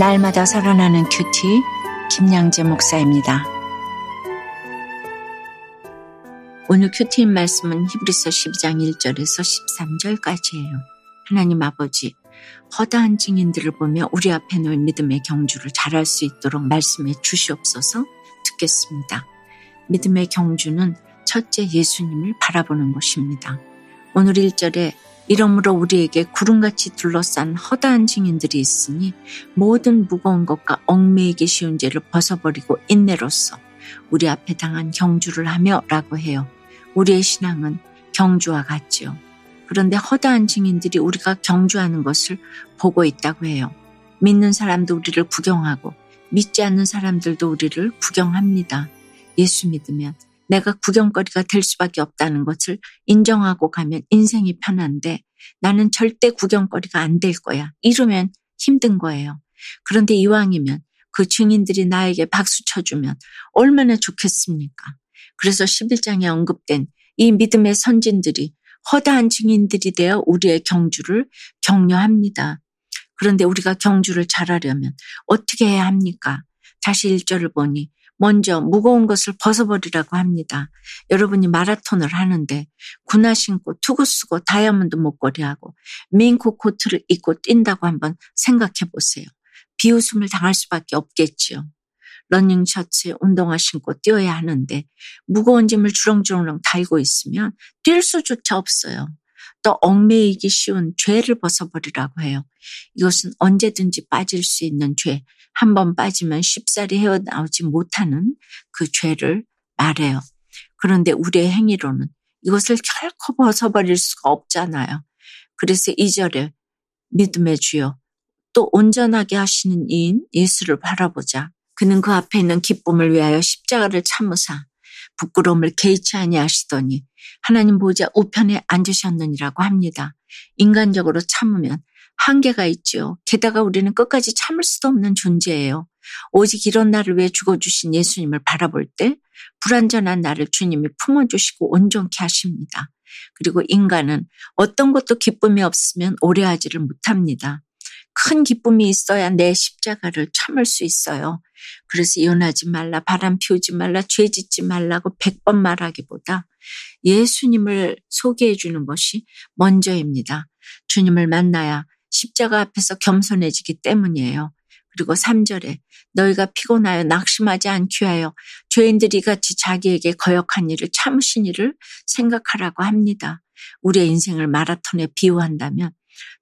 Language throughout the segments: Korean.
날마다 살아나는 큐티 김양재 목사입니다. 오늘 큐티인 말씀은 히브리서 12장 1절에서 13절까지예요. 하나님 아버지, 허다한 증인들을 보며 우리 앞에 놓인 믿음의 경주를 잘할 수 있도록 말씀해 주시옵소서 듣겠습니다. 믿음의 경주는 첫째 예수님을 바라보는 것입니다. 오늘 1절에 이러므로 우리에게 구름같이 둘러싼 허다한 증인들이 있으니 모든 무거운 것과 얽매이기 쉬운 죄를 벗어버리고 인내로써 우리 앞에 당한 경주를 하며 라고 해요. 우리의 신앙은 경주와 같지요. 그런데 허다한 증인들이 우리가 경주하는 것을 보고 있다고 해요. 믿는 사람도 우리를 구경하고 믿지 않는 사람들도 우리를 구경합니다. 예수 믿으면 내가 구경거리가 될 수밖에 없다는 것을 인정하고 가면 인생이 편한데 나는 절대 구경거리가 안 될 거야. 이러면 힘든 거예요. 그런데 이왕이면 그 증인들이 나에게 박수 쳐주면 얼마나 좋겠습니까? 그래서 11장에 언급된 이 믿음의 선진들이 허다한 증인들이 되어 우리의 경주를 격려합니다. 그런데 우리가 경주를 잘하려면 어떻게 해야 합니까? 다시 1절을 보니 먼저 무거운 것을 벗어버리라고 합니다. 여러분이 마라톤을 하는데 군화 신고 투구 쓰고 다이아몬드 목걸이하고 민코 코트를 입고 뛴다고 한번 생각해 보세요. 비웃음을 당할 수밖에 없겠지요. 러닝 셔츠에 운동화 신고 뛰어야 하는데 무거운 짐을 주렁주렁 달고 있으면 뛸 수조차 없어요. 또 얽매이기 쉬운 죄를 벗어버리라고 해요. 이것은 언제든지 빠질 수 있는 죄, 한 번 빠지면 쉽사리 헤어나오지 못하는 그 죄를 말해요. 그런데 우리의 행위로는 이것을 결코 벗어버릴 수가 없잖아요. 그래서 이절에 믿음의 주여 또 온전하게 하시는 이인 예수를 바라보자. 그는 그 앞에 있는 기쁨을 위하여 십자가를 참으사 부끄러움을 개의치 아니하시더니 하나님 보좌 우편에 앉으셨느니라고 합니다. 인간적으로 참으면 한계가 있죠 게다가 우리는 끝까지 참을 수도 없는 존재예요. 오직 이런 나를 위해 죽어주신 예수님을 바라볼 때 불완전한 나를 주님이 품어주시고 온전케 하십니다. 그리고 인간은 어떤 것도 기쁨이 없으면 오래 하지를 못합니다. 큰 기쁨이 있어야 내 십자가를 참을 수 있어요. 그래서 이혼하지 말라, 바람 피우지 말라, 죄 짓지 말라고 백 번 말하기보다 예수님을 소개해 주는 것이 먼저입니다. 주님을 만나야 십자가 앞에서 겸손해지기 때문이에요. 그리고 3절에 너희가 피곤하여 낙심하지 않기 위하여 죄인들이 같이 자기에게 거역한 일을 참으신 일을 생각하라고 합니다. 우리의 인생을 마라톤에 비유한다면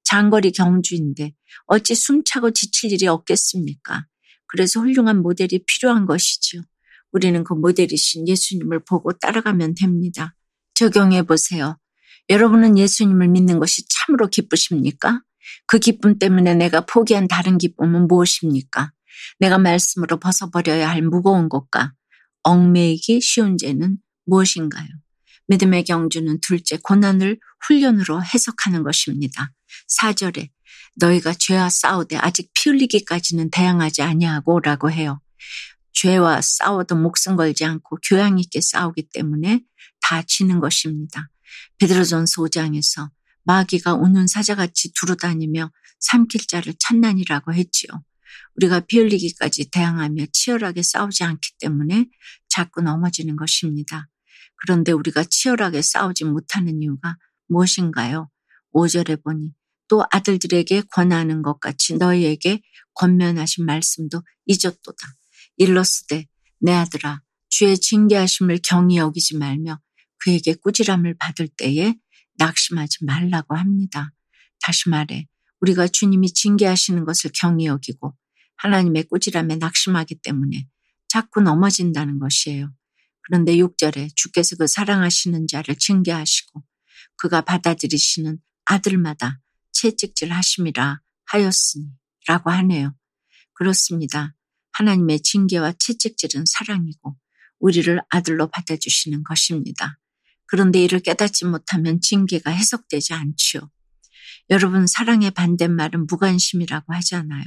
장거리 경주인데 어찌 숨차고 지칠 일이 없겠습니까? 그래서 훌륭한 모델이 필요한 것이지요. 우리는 그 모델이신 예수님을 보고 따라가면 됩니다. 적용해 보세요. 여러분은 예수님을 믿는 것이 참으로 기쁘십니까? 그 기쁨 때문에 내가 포기한 다른 기쁨은 무엇입니까? 내가 말씀으로 벗어버려야 할 무거운 것과 얽매이기 쉬운 죄는 무엇인가요? 믿음의 경주는 둘째 고난을 훈련으로 해석하는 것입니다. 4절에 너희가 죄와 싸우되 아직 피 흘리기까지는 대항하지 아니하고 라고 해요. 죄와 싸워도 목숨 걸지 않고 교양 있게 싸우기 때문에 다 지는 것입니다. 베드로전서 5장에서 마귀가 우는 사자같이 두루다니며 삼킬 자를 찾나니라고 했지요. 우리가 피 흘리기까지 대항하며 치열하게 싸우지 않기 때문에 자꾸 넘어지는 것입니다. 그런데 우리가 치열하게 싸우지 못하는 이유가 무엇인가요? 5절에 보니 또 아들들에게 권하는 것 같이 너희에게 권면하신 말씀도 잊었도다. 일러스되 내 아들아 주의 징계하심을 경히 여기지 말며 그에게 꾸지람을 받을 때에 낙심하지 말라고 합니다. 다시 말해 우리가 주님이 징계하시는 것을 경히 여기고 하나님의 꾸지람에 낙심하기 때문에 자꾸 넘어진다는 것이에요. 그런데 6절에 주께서 그 사랑하시는 자를 징계하시고 그가 받아들이시는 아들마다 채찍질 하심이라 하였으니 라고 하네요. 그렇습니다. 하나님의 징계와 채찍질은 사랑이고 우리를 아들로 받아주시는 것입니다. 그런데 이를 깨닫지 못하면 징계가 해석되지 않지요. 여러분 사랑의 반대말은 무관심이라고 하잖아요.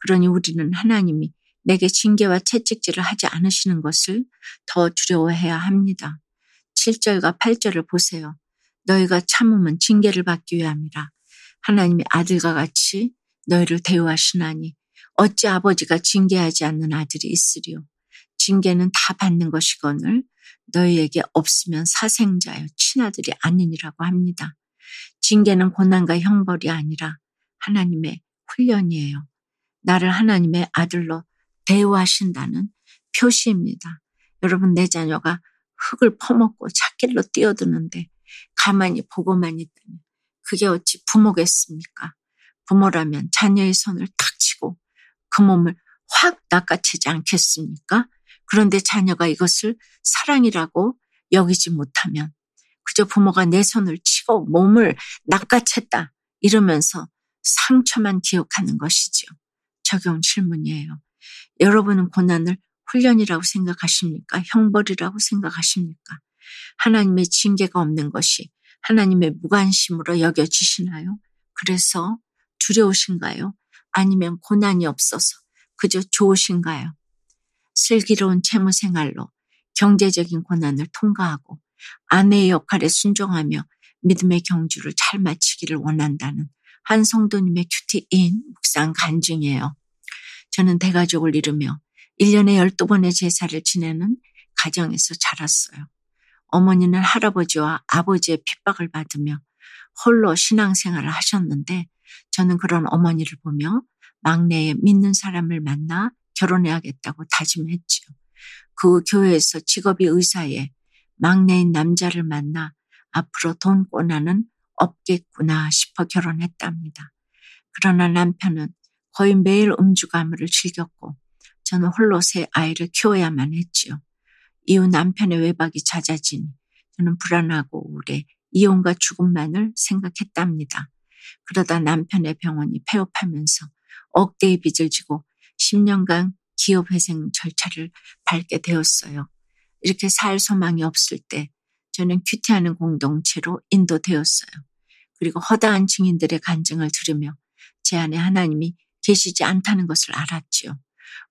그러니 우리는 하나님이 내게 징계와 채찍질을 하지 않으시는 것을 더 두려워해야 합니다. 7절과 8절을 보세요. 너희가 참으면 징계를 받기 위함이라. 하나님의 아들과 같이 너희를 대우하시나니 어찌 아버지가 징계하지 않는 아들이 있으리요. 징계는 다 받는 것이거늘 너희에게 없으면 사생자여 친아들이 아니니라고 합니다. 징계는 고난과 형벌이 아니라 하나님의 훈련이에요. 나를 하나님의 아들로 대우하신다는 표시입니다. 여러분 내 자녀가 흙을 퍼먹고 찻길로 뛰어드는데 가만히 보고만 있다면 그게 어찌 부모겠습니까? 부모라면 자녀의 손을 탁 치고 그 몸을 확 낚아채지 않겠습니까? 그런데 자녀가 이것을 사랑이라고 여기지 못하면 그저 부모가 내 손을 치고 몸을 낚아챘다 이러면서 상처만 기억하는 것이지요. 적용 질문이에요. 여러분은 고난을 훈련이라고 생각하십니까? 형벌이라고 생각하십니까? 하나님의 징계가 없는 것이 하나님의 무관심으로 여겨지시나요? 그래서 두려우신가요? 아니면 고난이 없어서 그저 좋으신가요? 슬기로운 채무 생활로 경제적인 고난을 통과하고 아내의 역할에 순종하며 믿음의 경주를 잘 마치기를 원한다는 한 성도님의 큐티인 묵상 간증이에요. 저는 대가족을 이루며 1년에 12번의 제사를 지내는 가정에서 자랐어요. 어머니는 할아버지와 아버지의 핍박을 받으며 홀로 신앙생활을 하셨는데 저는 그런 어머니를 보며 막내에 믿는 사람을 만나 결혼해야겠다고 다짐했지요. 그 교회에서 직업이 의사에 막내인 남자를 만나 앞으로 돈 꿔나는 없겠구나 싶어 결혼했답니다. 그러나 남편은 거의 매일 음주 가물을 즐겼고 저는 홀로 새 아이를 키워야만 했지요. 이후 남편의 외박이 잦아지니 저는 불안하고 우울해 이혼과 죽음만을 생각했답니다. 그러다 남편의 병원이 폐업하면서 억대의 빚을 지고 10년간 기업회생 절차를 밟게 되었어요. 이렇게 살 소망이 없을 때 저는 큐티하는 공동체로 인도되었어요. 그리고 허다한 증인들의 간증을 들으며 제 안에 하나님이 계시지 않다는 것을 알았지요.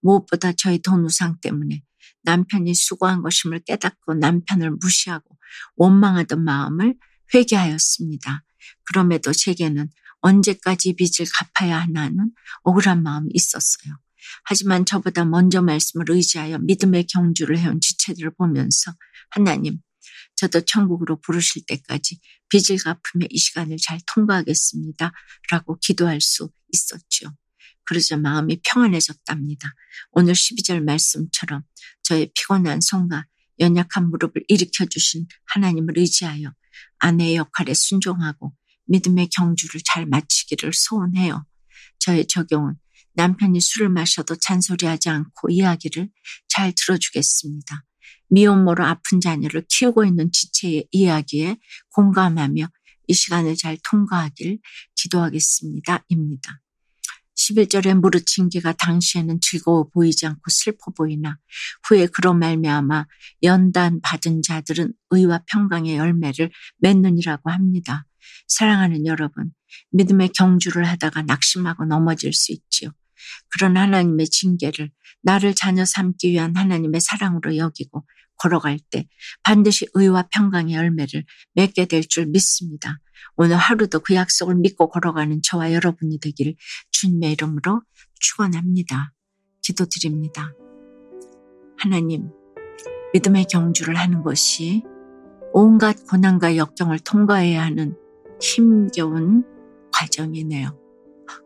무엇보다 저희 돈 우상 때문에 남편이 수고한 것임을 깨닫고 남편을 무시하고 원망하던 마음을 회개하였습니다. 그럼에도 제게는 언제까지 빚을 갚아야 하나는 억울한 마음이 있었어요. 하지만 저보다 먼저 말씀을 의지하여 믿음의 경주를 해온 지체들을 보면서 하나님, 저도 천국으로 부르실 때까지 빚을 갚으며 이 시간을 잘 통과하겠습니다. 라고 기도할 수 있었죠. 그러자 마음이 평안해졌답니다. 오늘 12절 말씀처럼 저의 피곤한 손과 연약한 무릎을 일으켜 주신 하나님을 의지하여 아내의 역할에 순종하고 믿음의 경주를 잘 마치기를 소원해요. 저의 적용은 남편이 술을 마셔도 잔소리하지 않고 이야기를 잘 들어주겠습니다. 미혼모로 아픈 자녀를 키우고 있는 지체의 이야기에 공감하며 이 시간을 잘 통과하길 기도하겠습니다. 입니다. 11절에 무르친 기가 당시에는 즐거워 보이지 않고 슬퍼 보이나 후에 그런 말미암아 연단 받은 자들은 의와 평강의 열매를 맺느니라고 합니다. 사랑하는 여러분, 믿음의 경주를 하다가 낙심하고 넘어질 수 있지요. 그런 하나님의 징계를 나를 자녀 삼기 위한 하나님의 사랑으로 여기고 걸어갈 때 반드시 의와 평강의 열매를 맺게 될 줄 믿습니다. 오늘 하루도 그 약속을 믿고 걸어가는 저와 여러분이 되길 주님의 이름으로 축원합니다. 기도드립니다. 하나님, 믿음의 경주를 하는 것이 온갖 고난과 역경을 통과해야 하는 힘겨운 과정이네요.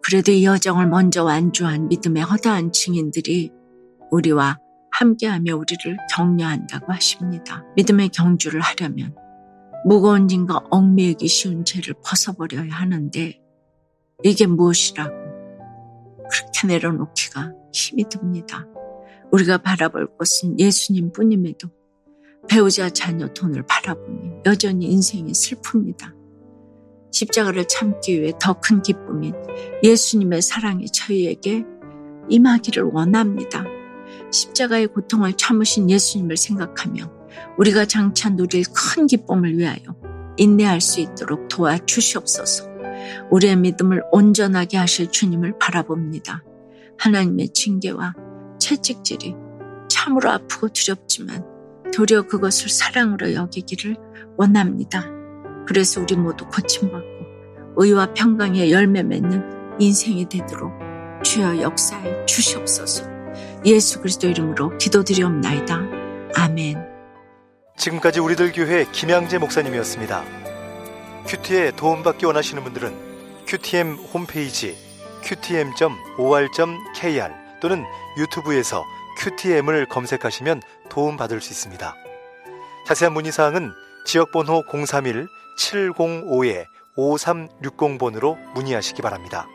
그래도 이 여정을 먼저 완주한 믿음의 허다한 증인들이 우리와 함께하며 우리를 격려한다고 하십니다. 믿음의 경주를 하려면 무거운 짐과 얽매이기 쉬운 죄를 벗어버려야 하는데 이게 무엇이라고 그렇게 내려놓기가 힘이 듭니다. 우리가 바라볼 것은 예수님 뿐임에도 배우자 자녀 돈을 바라보니 여전히 인생이 슬픕니다. 십자가를 참기 위해 더 큰 기쁨인 예수님의 사랑이 저희에게 임하기를 원합니다. 십자가의 고통을 참으신 예수님을 생각하며 우리가 장차 누릴 큰 기쁨을 위하여 인내할 수 있도록 도와주시옵소서. 우리의 믿음을 온전하게 하실 주님을 바라봅니다. 하나님의 징계와 채찍질이 참으로 아프고 두렵지만 도리어 그것을 사랑으로 여기기를 원합니다. 그래서 우리 모두 고침받고 의와 평강의 열매 맺는 인생이 되도록 주여 역사에 주시옵소서. 예수 그리스도 이름으로 기도드리옵나이다. 아멘. 지금까지 우리들 교회 김양재 목사님이었습니다. 큐티에 도움받기 원하시는 분들은 큐티엠 홈페이지 qtm.or.kr 또는 유튜브에서 큐티엠을 검색하시면 도움받을 수 있습니다. 자세한 문의사항은 지역번호 031-705-5360번으로 문의하시기 바랍니다.